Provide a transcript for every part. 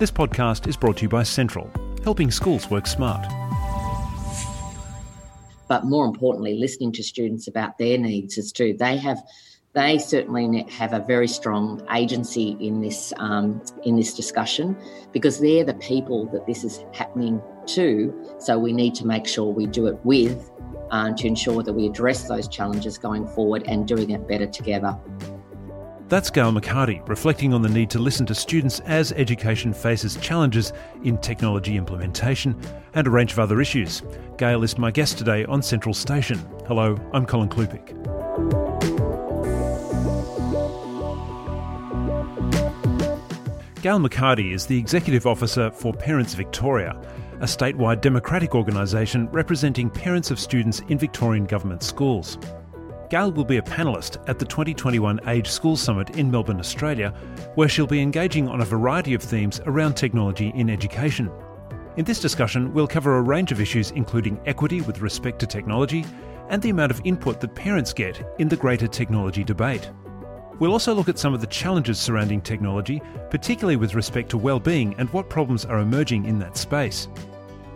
This podcast is brought to you by Sentral, helping schools work smart. But more importantly, listening to students about their needs is too. They have they certainly have a very strong agency in this um, in this discussion because they're the people that this is happening to. So we need to make sure we do it with um, to ensure that we address those challenges going forward and doing it better together. That's Gail McHardy reflecting on the need to listen to students as education faces challenges in technology implementation and a range of other issues. Gail is my guest today on Sentral Station. Hello, I'm Colin Klupik. Gail McHardy is the Executive Officer for Parents Victoria, a statewide democratic organisation representing parents of students in Victorian government schools. Gail will be a panellist at the 2021 Age School Summit in Melbourne, Australia, where she'll be engaging on a variety of themes around technology in education. In this discussion, we'll cover a range of issues including equity with respect to technology and the amount of input that parents get in the greater technology debate. We'll also look at some of the challenges surrounding technology, particularly with respect to well-being and what problems are emerging in that space.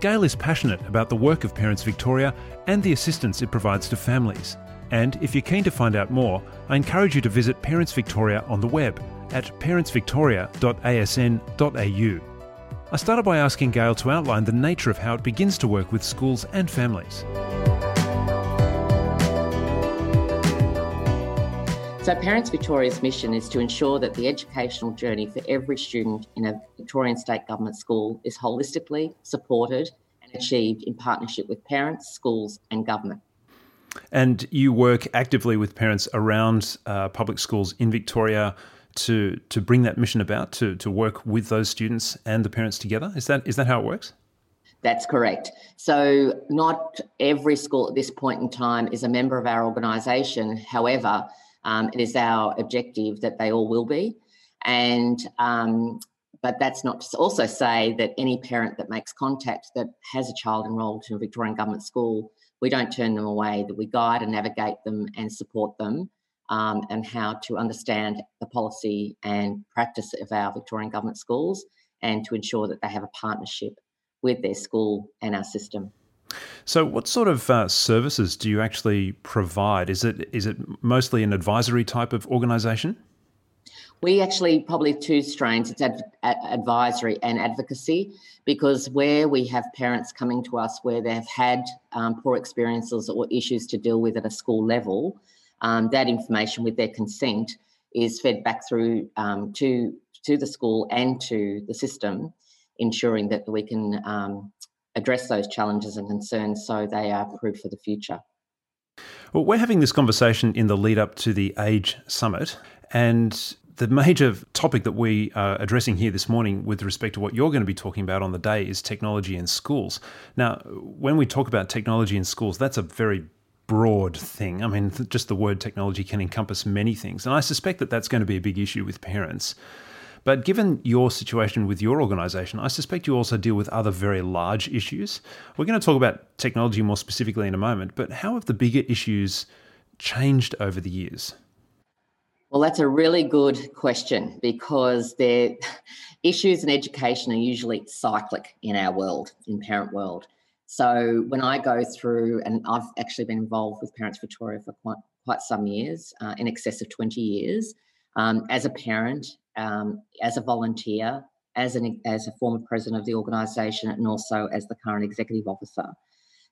Gail is passionate about the work of Parents Victoria and the assistance it provides to families. And if you're keen to find out more, I encourage you to visit Parents Victoria on the web at parentsvictoria.asn.au. I started by asking Gail to outline the nature of how it begins to work with schools and families. So, Parents Victoria's mission is to ensure that the educational journey for every student in a Victorian state government school is holistically supported and achieved in partnership with parents, schools, and government. And you work actively with parents around uh, public schools in Victoria to to bring that mission about to to work with those students and the parents together. Is that is that how it works? That's correct. So, not every school at this point in time is a member of our organisation. However, um, it is our objective that they all will be. And um, but that's not to also say that any parent that makes contact that has a child enrolled in a Victorian government school, we don't turn them away, that we guide and navigate them and support them um, and how to understand the policy and practice of our Victorian government schools and to ensure that they have a partnership with their school and our system. So, what sort of uh, services do you actually provide? Is it is it mostly an advisory type of organisation? We actually probably two strains. It's ad- advisory and advocacy because where we have parents coming to us where they've had um, poor experiences or issues to deal with at a school level, um, that information with their consent is fed back through um, to to the school and to the system, ensuring that we can um, address those challenges and concerns so they are approved for the future. Well, we're having this conversation in the lead up to the Age Summit, and the major topic that we are addressing here this morning with respect to what you're going to be talking about on the day is technology in schools. Now, when we talk about technology in schools, that's a very broad thing. I mean, just the word technology can encompass many things. And I suspect that that's going to be a big issue with parents. But given your situation with your organisation, I suspect you also deal with other very large issues. We're going to talk about technology more specifically in a moment, but how have the bigger issues changed over the years? Well, that's a really good question because the issues in education are usually cyclic in our world, in parent world. So when I go through, and I've actually been involved with Parents Victoria for quite, quite some years, uh, in excess of 20 years, um, as a parent um, as a volunteer, as an as a former president of the organisation, and also as the current executive officer.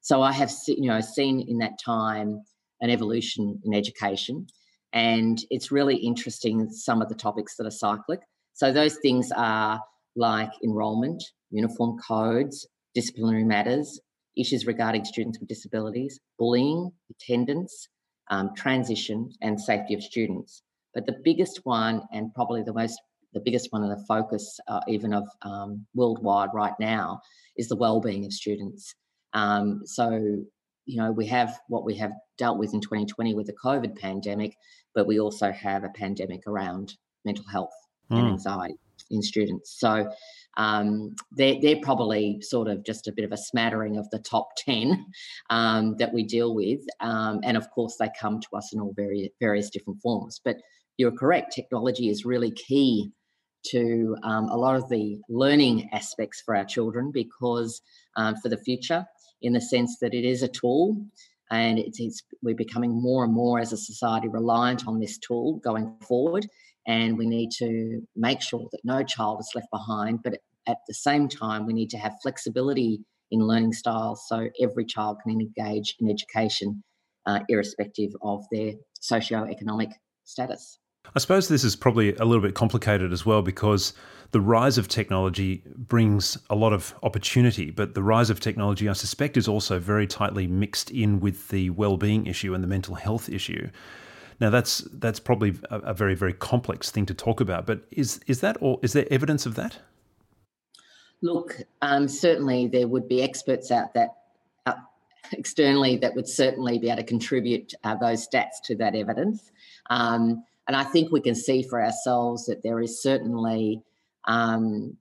So I have you know seen in that time an evolution in education, and it's really interesting some of the topics that are cyclic. So those things are like enrolment, uniform codes, disciplinary matters, issues regarding students with disabilities, bullying, attendance, um, transition, and safety of students. But the biggest one, and probably the most the biggest one and the focus uh, even of um, worldwide right now is the well-being of students. Um, so you know we have what we have dealt with in 2020 with the COVID pandemic, but we also have a pandemic around mental health mm. and hmm. anxiety in students. So um, they're, they're probably sort of just a bit of a smattering of the top 10 um, that we deal with. Um, and of course, they come to us in all very, various different forms. But you're correct, technology is really key to um, a lot of the learning aspects for our children because um, for the future, in the sense that it is a tool and it's, it's, we're becoming more and more as a society reliant on this tool going forward and we need to make sure that no child is left behind but at the same time we need to have flexibility in learning styles so every child can engage in education uh, irrespective of their socio-economic status I suppose this is probably a little bit complicated as well because the rise of technology brings a lot of opportunity, but the rise of technology, I suspect, is also very tightly mixed in with the well-being issue and the mental health issue. Now, that's that's probably a, a very very complex thing to talk about, but is is that or is there evidence of that? Look, um, certainly there would be experts out that uh, externally that would certainly be able to contribute uh, those stats to that evidence. Um, and I think we can see for ourselves that there is certainly, um,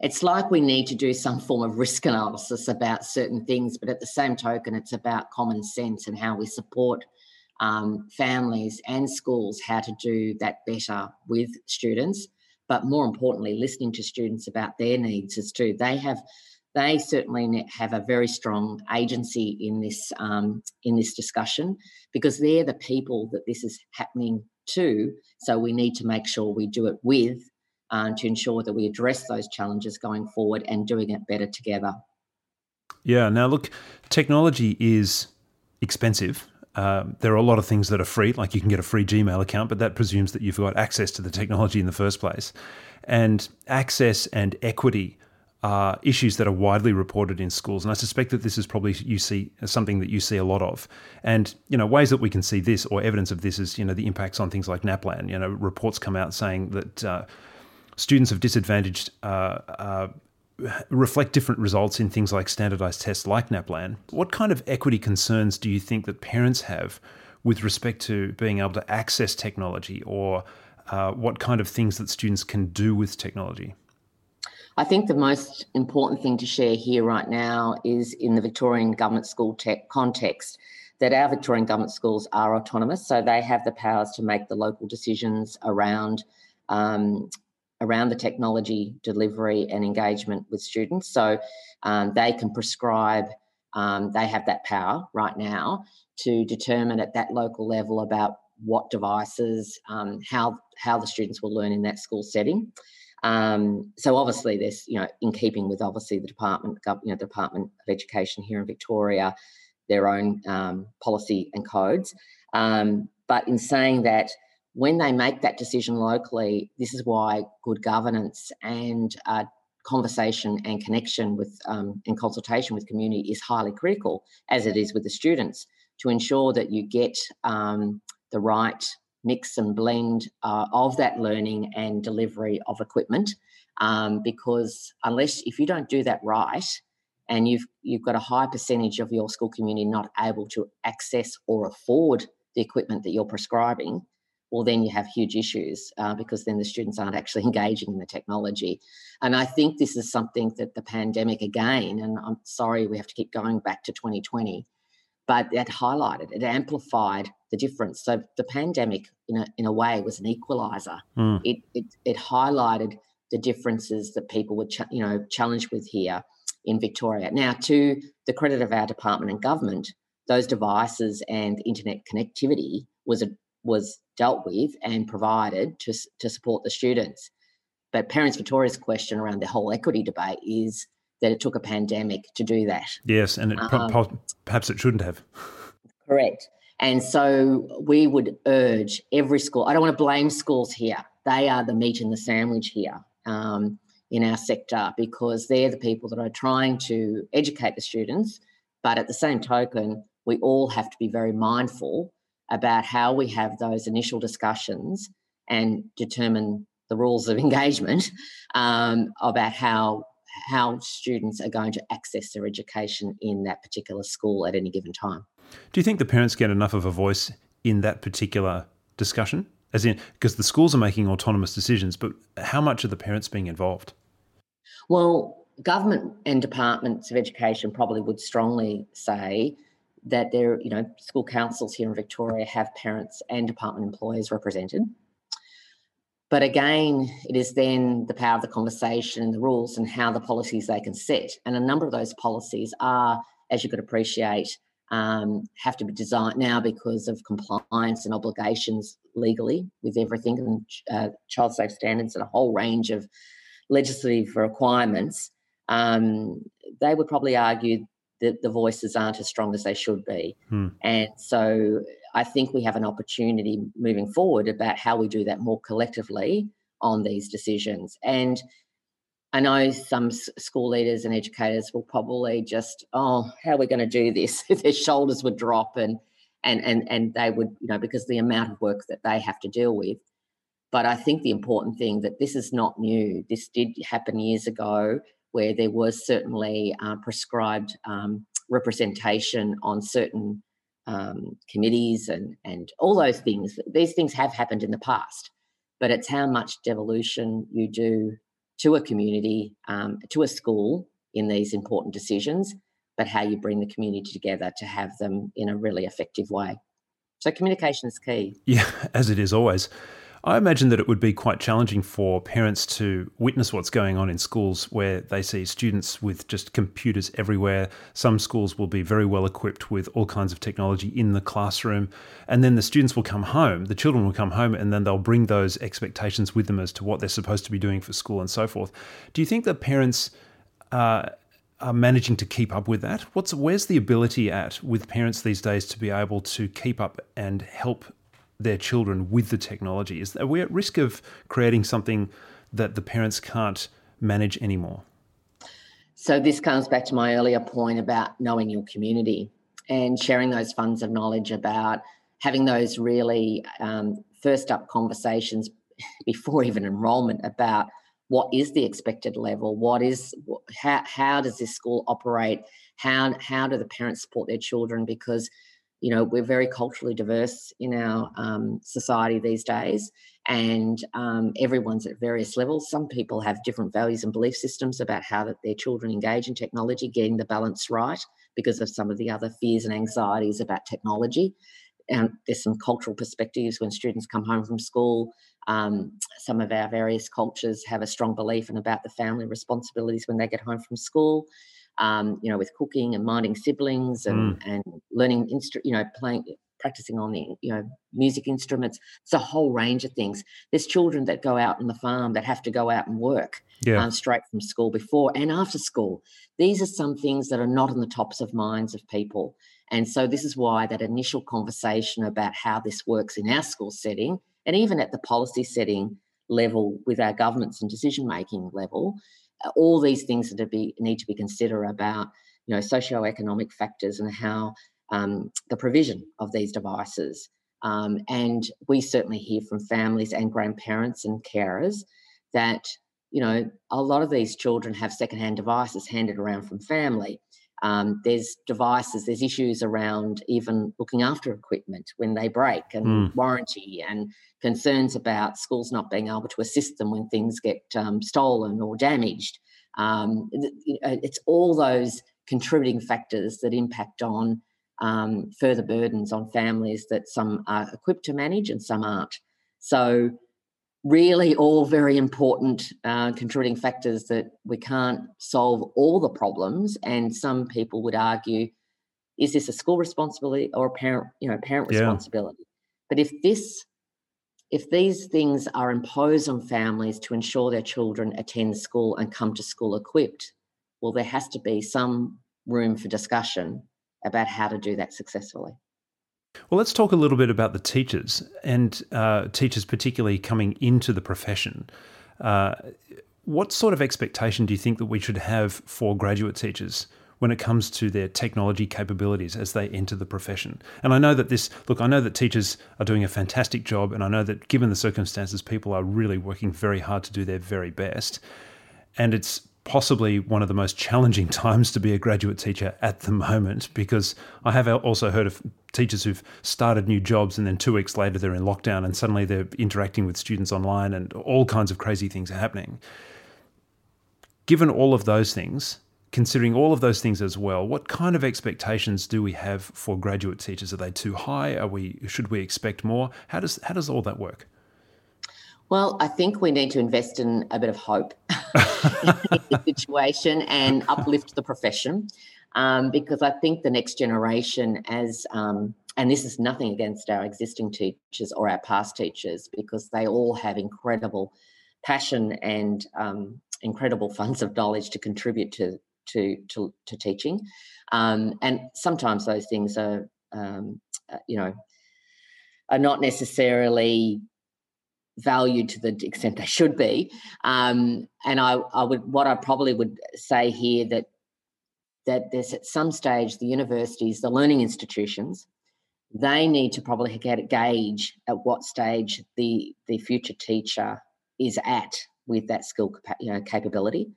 it's like we need to do some form of risk analysis about certain things, but at the same token, it's about common sense and how we support um, families and schools how to do that better with students. But more importantly, listening to students about their needs as too. They have they certainly have a very strong agency in this um, in this discussion because they're the people that this is happening to. So we need to make sure we do it with uh, to ensure that we address those challenges going forward and doing it better together. Yeah. Now, look, technology is expensive. Uh, there are a lot of things that are free, like you can get a free Gmail account, but that presumes that you've got access to the technology in the first place. And access and equity are issues that are widely reported in schools, and I suspect that this is probably you see something that you see a lot of. And you know, ways that we can see this or evidence of this is you know the impacts on things like NAPLAN. You know, reports come out saying that uh, students of disadvantaged uh, uh, reflect different results in things like standardized tests like NAPLAN. What kind of equity concerns do you think that parents have with respect to being able to access technology, or uh, what kind of things that students can do with technology? I think the most important thing to share here right now is in the Victorian government school tech context that our Victorian government schools are autonomous, so they have the powers to make the local decisions around um, around the technology delivery and engagement with students. So um, they can prescribe. Um, they have that power right now to determine at that local level about what devices, um, how how the students will learn in that school setting. Um, so obviously, there's you know in keeping with obviously the department, you know, Department of Education here in Victoria, their own um, policy and codes. Um, but in saying that, when they make that decision locally, this is why good governance and uh, conversation and connection with um, and consultation with community is highly critical, as it is with the students, to ensure that you get um, the right mix and blend uh, of that learning and delivery of equipment. Um, because unless if you don't do that right, and you've you've got a high percentage of your school community not able to access or afford the equipment that you're prescribing, well, then you have huge issues uh, because then the students aren't actually engaging in the technology. And I think this is something that the pandemic again, and I'm sorry we have to keep going back to 2020, but it highlighted, it amplified the difference. So the pandemic, in a, in a way, was an equalizer. Mm. It, it, it highlighted the differences that people were, ch- you know, challenged with here in Victoria. Now, to the credit of our department and government, those devices and internet connectivity was a, was dealt with and provided to, to support the students. But Parents Victoria's question around the whole equity debate is that it took a pandemic to do that. Yes, and it, um, perhaps it shouldn't have. Correct. And so we would urge every school, I don't want to blame schools here. They are the meat and the sandwich here um, in our sector because they're the people that are trying to educate the students. But at the same token, we all have to be very mindful about how we have those initial discussions and determine the rules of engagement um, about how how students are going to access their education in that particular school at any given time. Do you think the parents get enough of a voice in that particular discussion? As in, because the schools are making autonomous decisions, but how much are the parents being involved? Well, government and departments of education probably would strongly say that there, you know, school councils here in Victoria have parents and department employees represented. But again, it is then the power of the conversation and the rules and how the policies they can set. And a number of those policies are, as you could appreciate, um, have to be designed now because of compliance and obligations legally with everything and uh, child safe standards and a whole range of legislative requirements. Um, they would probably argue that the voices aren't as strong as they should be. Hmm. And so I think we have an opportunity moving forward about how we do that more collectively on these decisions. And I know some school leaders and educators will probably just, oh, how are we going to do this? Their shoulders would drop and and and and they would, you know, because the amount of work that they have to deal with. But I think the important thing that this is not new. This did happen years ago, where there was certainly uh, prescribed um, representation on certain um, committees and and all those things. These things have happened in the past, but it's how much devolution you do to a community, um, to a school in these important decisions, but how you bring the community together to have them in a really effective way. So communication is key. Yeah, as it is always. I imagine that it would be quite challenging for parents to witness what's going on in schools where they see students with just computers everywhere. Some schools will be very well equipped with all kinds of technology in the classroom. And then the students will come home, the children will come home, and then they'll bring those expectations with them as to what they're supposed to be doing for school and so forth. Do you think that parents uh, are managing to keep up with that? What's where's the ability at with parents these days to be able to keep up and help their children with the technology? Is are we at risk of creating something that the parents can't manage anymore? So this comes back to my earlier point about knowing your community and sharing those funds of knowledge about having those really um, first up conversations before even enrollment about what is the expected level what is how, how does this school operate how how do the parents support their children because you know we're very culturally diverse in our um, society these days and um, everyone's at various levels. Some people have different values and belief systems about how that their children engage in technology getting the balance right because of some of the other fears and anxieties about technology. And there's some cultural perspectives when students come home from school um, some of our various cultures have a strong belief in about the family responsibilities when they get home from school um, you know, with cooking and minding siblings and, mm. and learning, instru- you know, playing, practicing on the, you know, music instruments. It's a whole range of things. There's children that go out on the farm that have to go out and work yeah. um, straight from school before and after school. These are some things that are not on the tops of minds of people. And so this is why that initial conversation about how this works in our school setting and even at the policy setting level with our governments and decision making level all these things that be, need to be considered about you know socioeconomic factors and how um, the provision of these devices. Um, and we certainly hear from families and grandparents and carers that you know a lot of these children have secondhand devices handed around from family. Um, there's devices, there's issues around even looking after equipment when they break and mm. warranty and concerns about schools not being able to assist them when things get um, stolen or damaged. Um, it's all those contributing factors that impact on um, further burdens on families that some are equipped to manage and some aren't. So really all very important uh, contributing factors that we can't solve all the problems and some people would argue is this a school responsibility or a parent you know parent yeah. responsibility but if this if these things are imposed on families to ensure their children attend school and come to school equipped well there has to be some room for discussion about how to do that successfully well, let's talk a little bit about the teachers and uh, teachers, particularly coming into the profession. Uh, what sort of expectation do you think that we should have for graduate teachers when it comes to their technology capabilities as they enter the profession? And I know that this, look, I know that teachers are doing a fantastic job, and I know that given the circumstances, people are really working very hard to do their very best. And it's possibly one of the most challenging times to be a graduate teacher at the moment because I have also heard of teachers who've started new jobs and then two weeks later they're in lockdown and suddenly they're interacting with students online and all kinds of crazy things are happening. Given all of those things, considering all of those things as well, what kind of expectations do we have for graduate teachers? Are they too high? Are we should we expect more? How does how does all that work? Well, I think we need to invest in a bit of hope in the situation and uplift the profession um, because I think the next generation, as um, and this is nothing against our existing teachers or our past teachers, because they all have incredible passion and um, incredible funds of knowledge to contribute to to to, to teaching, um, and sometimes those things are um, uh, you know are not necessarily valued to the extent they should be. Um, and I, I would, what I probably would say here that that there's at some stage the universities, the learning institutions, they need to probably get a gauge at what stage the the future teacher is at with that skill you know, capability.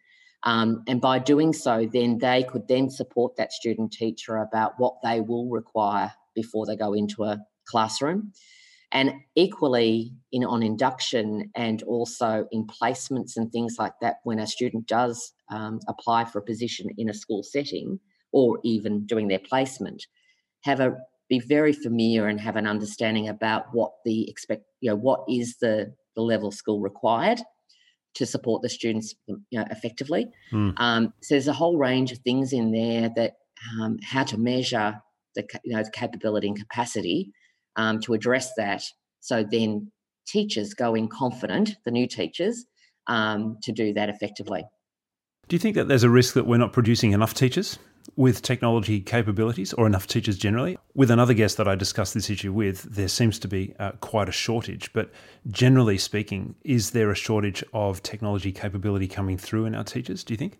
Um, and by doing so, then they could then support that student teacher about what they will require before they go into a classroom. And equally in on induction and also in placements and things like that, when a student does um, apply for a position in a school setting or even doing their placement, have a be very familiar and have an understanding about what the expect you know what is the the level of school required to support the students you know effectively. Mm. Um, so there's a whole range of things in there that um, how to measure the you know the capability and capacity um, to address that. So then teachers go in confident, the new teachers, um, to do that effectively. Do you think that there's a risk that we're not producing enough teachers with technology capabilities or enough teachers generally? With another guest that I discussed this issue with, there seems to be uh, quite a shortage. But generally speaking, is there a shortage of technology capability coming through in our teachers, do you think?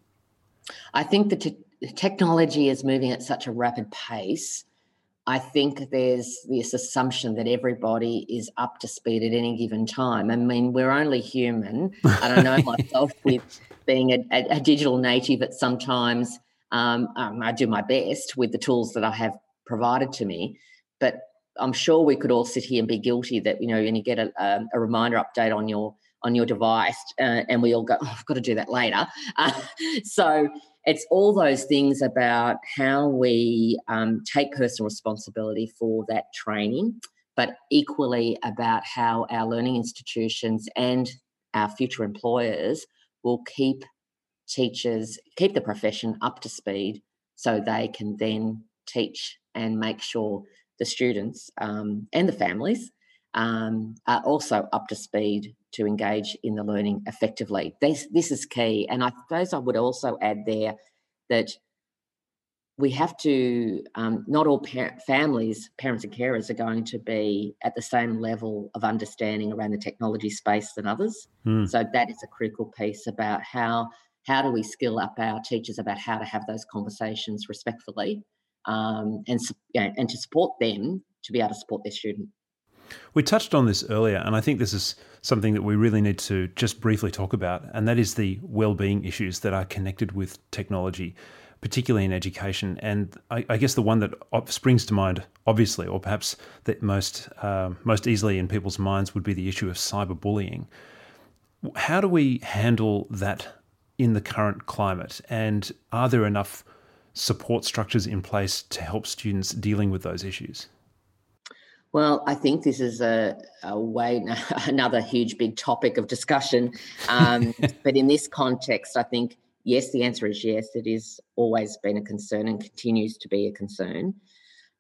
I think the te- technology is moving at such a rapid pace I think there's this assumption that everybody is up to speed at any given time. I mean, we're only human. I don't know myself with being a, a, a, digital native at sometimes. Um, um, I do my best with the tools that I have provided to me, but I'm sure we could all sit here and be guilty that you know, and you get a, a, a reminder update on your on your device, uh, and we all go, oh, "I've got to do that later." Uh, so it's all those things about how we um, take personal responsibility for that training, but equally about how our learning institutions and our future employers will keep teachers, keep the profession up to speed so they can then teach and make sure the students um, and the families um, are also up to speed to engage in the learning effectively. This, this is key. And I suppose I would also add there that we have to, um, not all par- families, parents and carers are going to be at the same level of understanding around the technology space than others. Mm. So that is a critical piece about how how do we skill up our teachers about how to have those conversations respectfully um, and, you know, and to support them to be able to support their student. We touched on this earlier, and I think this is something that we really need to just briefly talk about, and that is the well-being issues that are connected with technology, particularly in education. And I, I guess the one that springs to mind, obviously, or perhaps that most uh, most easily in people's minds, would be the issue of cyberbullying. How do we handle that in the current climate? And are there enough support structures in place to help students dealing with those issues? Well, I think this is a, a way, another huge big topic of discussion. Um, but in this context, I think, yes, the answer is yes. It is always been a concern and continues to be a concern.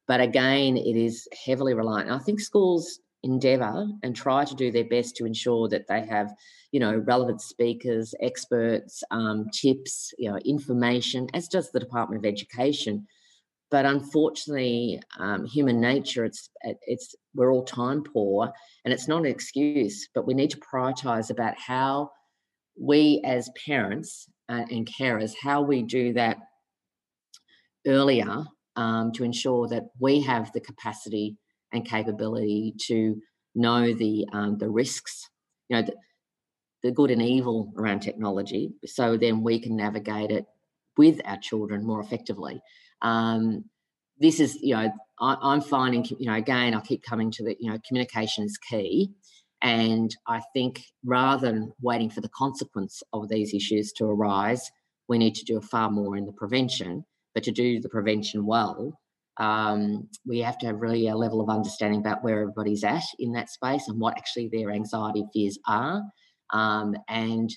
But again, it is heavily reliant. I think schools endeavour and try to do their best to ensure that they have, you know, relevant speakers, experts, um, tips, you know, information, as does the Department of Education but unfortunately, um, human nature, it's it's we're all time poor, and it's not an excuse. But we need to prioritise about how we, as parents uh, and carers, how we do that earlier um, to ensure that we have the capacity and capability to know the um, the risks, you know, the, the good and evil around technology, so then we can navigate it with our children more effectively. Um, this is, you know, I, am finding, you know, again, I keep coming to the, you know, communication is key. And I think rather than waiting for the consequence of these issues to arise, we need to do far more in the prevention. But to do the prevention well, Um, we have to have really a level of understanding about where everybody's at in that space and what actually their anxiety fears are. Um, and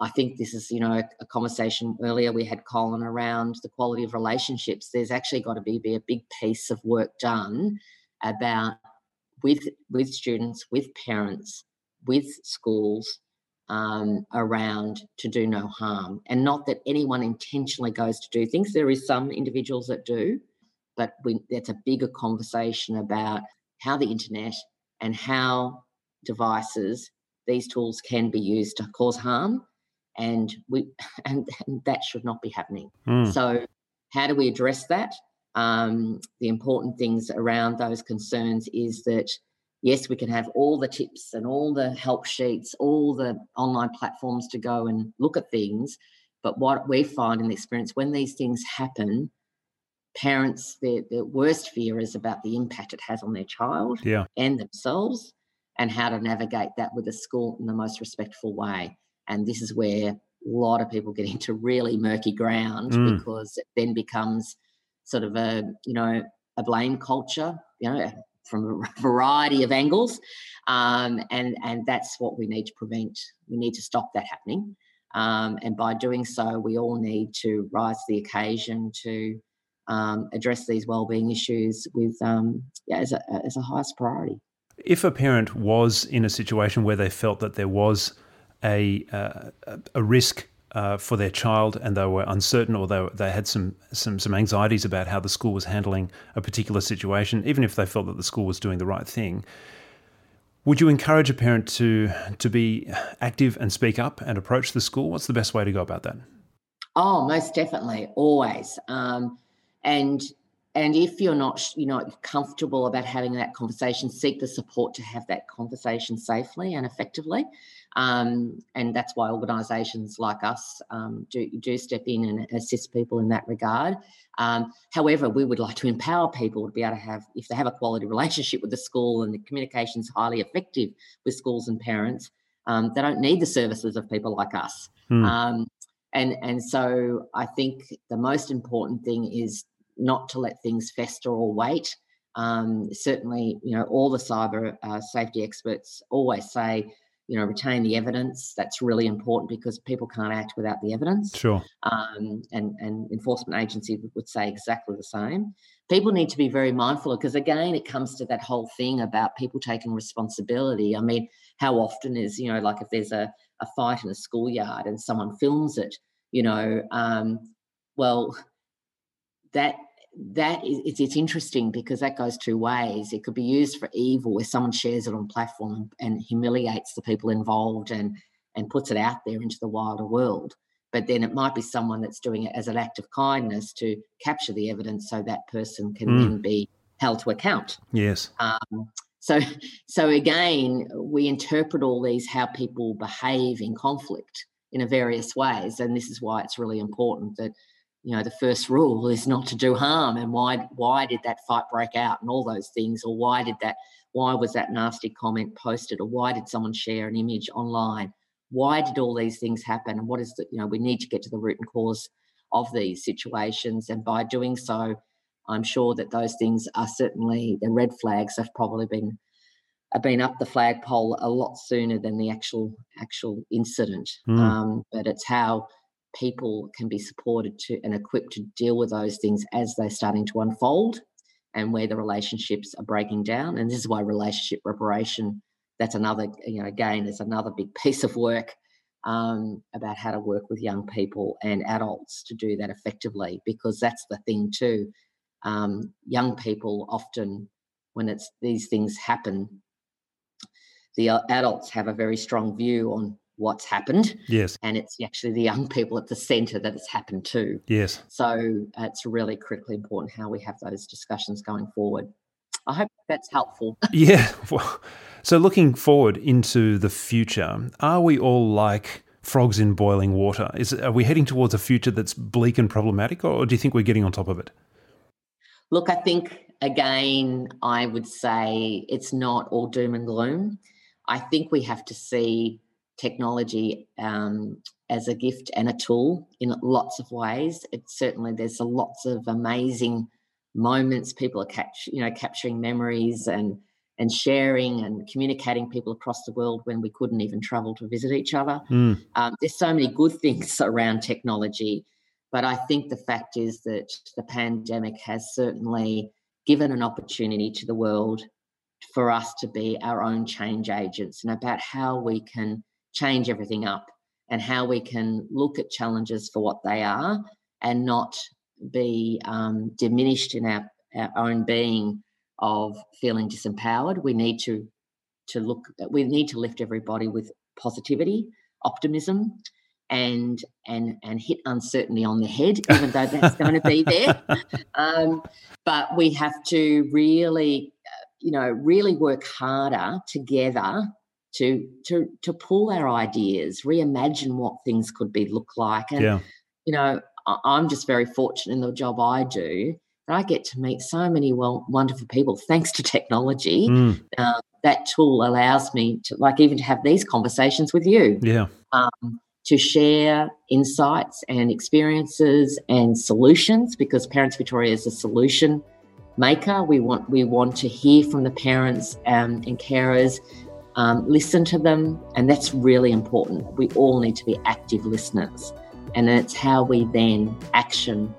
I think this is, you know, a, conversation earlier we had Colin around the quality of relationships. There's actually got to be, be a big piece of work done about with with students, with parents, with schools um, around to do no harm, and not that anyone intentionally goes to do things. There is some individuals that do, but that's a bigger conversation about how the internet and how devices these tools can be used to cause harm and we and, and that should not be happening mm. so how do we address that um, the important things around those concerns is that yes we can have all the tips and all the help sheets all the online platforms to go and look at things but what we find in the experience when these things happen parents their, their worst fear is about the impact it has on their child yeah. and themselves and how to navigate that with the school in the most respectful way and this is where a lot of people get into really murky ground mm. because it then becomes sort of a you know a blame culture you know from a variety of angles. Um, and and that's what we need to prevent. We need to stop that happening. Um, and by doing so we all need to rise to the occasion to um, address these well-being issues with um, yeah, as, a, as a highest priority. If a parent was in a situation where they felt that there was a uh, a risk uh, for their child and they were uncertain or they, they had some, some some anxieties about how the school was handling a particular situation, even if they felt that the school was doing the right thing. Would you encourage a parent to to be active and speak up and approach the school? What's the best way to go about that? Oh, most definitely, always. Um, and and if you're not you know comfortable about having that conversation seek the support to have that conversation safely and effectively um, and that's why organisations like us um, do, do step in and assist people in that regard. Um, however, we would like to empower people to be able to have, if they have a quality relationship with the school and the communication is highly effective with schools and parents, um, they don't need the services of people like us. Hmm. and and so I think the most important thing is not to let things fester or wait. Um, certainly, you know, all the cyber uh, safety experts always say you know, retain the evidence. That's really important because people can't act without the evidence. Sure. Um, and and enforcement agency would say exactly the same. People need to be very mindful because again, it comes to that whole thing about people taking responsibility. I mean, how often is you know, like if there's a a fight in a schoolyard and someone films it, you know, um, well, that that is it's, it's interesting because that goes two ways. It could be used for evil, where someone shares it on platform and humiliates the people involved and and puts it out there into the wider world. But then it might be someone that's doing it as an act of kindness to capture the evidence, so that person can mm. then be held to account. Yes. Um, so, so again, we interpret all these how people behave in conflict in a various ways, and this is why it's really important that you know the first rule is not to do harm. And why why did that fight break out and all those things? Or why did that why was that nasty comment posted? Or why did someone share an image online? Why did all these things happen? And what is the you know we need to get to the root and cause of these situations. And by doing so i'm sure that those things are certainly the red flags have probably been have been up the flagpole a lot sooner than the actual actual incident. Mm. um, but it's how people can be supported to and equipped to deal with those things as they're starting to unfold and where the relationships are breaking down. And this is why relationship reparation, that's another, you know, again, is another big piece of work um, about how to work with young people and adults to do that effectively, because that's the thing too. Um, young people often, when it's these things happen, the adults have a very strong view on what's happened. Yes. And it's actually the young people at the centre that it's happened to. Yes. So it's really critically important how we have those discussions going forward. I hope that's helpful. yeah. So looking forward into the future, are we all like frogs in boiling water? Is are we heading towards a future that's bleak and problematic, or do you think we're getting on top of it? Look, I think again, I would say it's not all doom and gloom. I think we have to see technology um, as a gift and a tool in lots of ways. It's certainly there's lots of amazing moments. People are catch, you know, capturing memories and and sharing and communicating people across the world when we couldn't even travel to visit each other. Mm. Um, there's so many good things around technology, but I think the fact is that the pandemic has certainly given an opportunity to the world for us to be our own change agents and about how we can change everything up and how we can look at challenges for what they are and not be um, diminished in our, our own being of feeling disempowered. We need to to look. We need to lift everybody with positivity, optimism, and and and hit uncertainty on the head, even though that's going to be there. Um, but we have to really, uh, you know, really work harder together to to to pull our ideas, reimagine what things could be look like, and yeah. you know, I'm just very fortunate in the job I do that I get to meet so many well, wonderful people thanks to technology. Mm. Uh, that tool allows me to, like, even to have these conversations with you. Yeah. Um, to share insights and experiences and solutions because Parents Victoria is a solution maker. We want we want to hear from the parents um, and carers, um, listen to them, and that's really important. We all need to be active listeners, and it's how we then action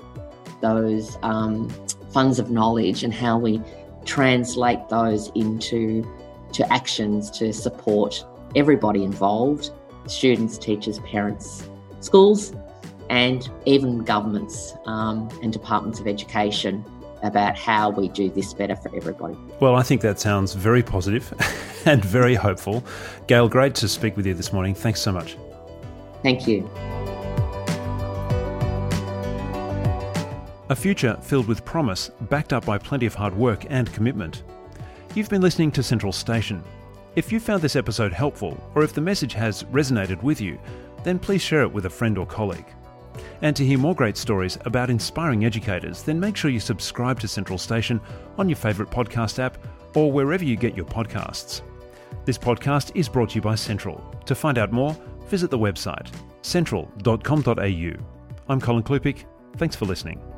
those um, funds of knowledge and how we translate those into to actions to support everybody involved students, teachers, parents, schools, and even governments um, and departments of education about how we do this better for everybody. Well, I think that sounds very positive and very hopeful. Gail, great to speak with you this morning. Thanks so much. Thank you. A future filled with promise, backed up by plenty of hard work and commitment. You've been listening to Sentral Station. If you found this episode helpful, or if the message has resonated with you, then please share it with a friend or colleague. And to hear more great stories about inspiring educators, then make sure you subscribe to Sentral Station on your favourite podcast app or wherever you get your podcasts. This podcast is brought to you by Sentral. To find out more, visit the website sentral.com.au. I'm Colin Klupik. Thanks for listening.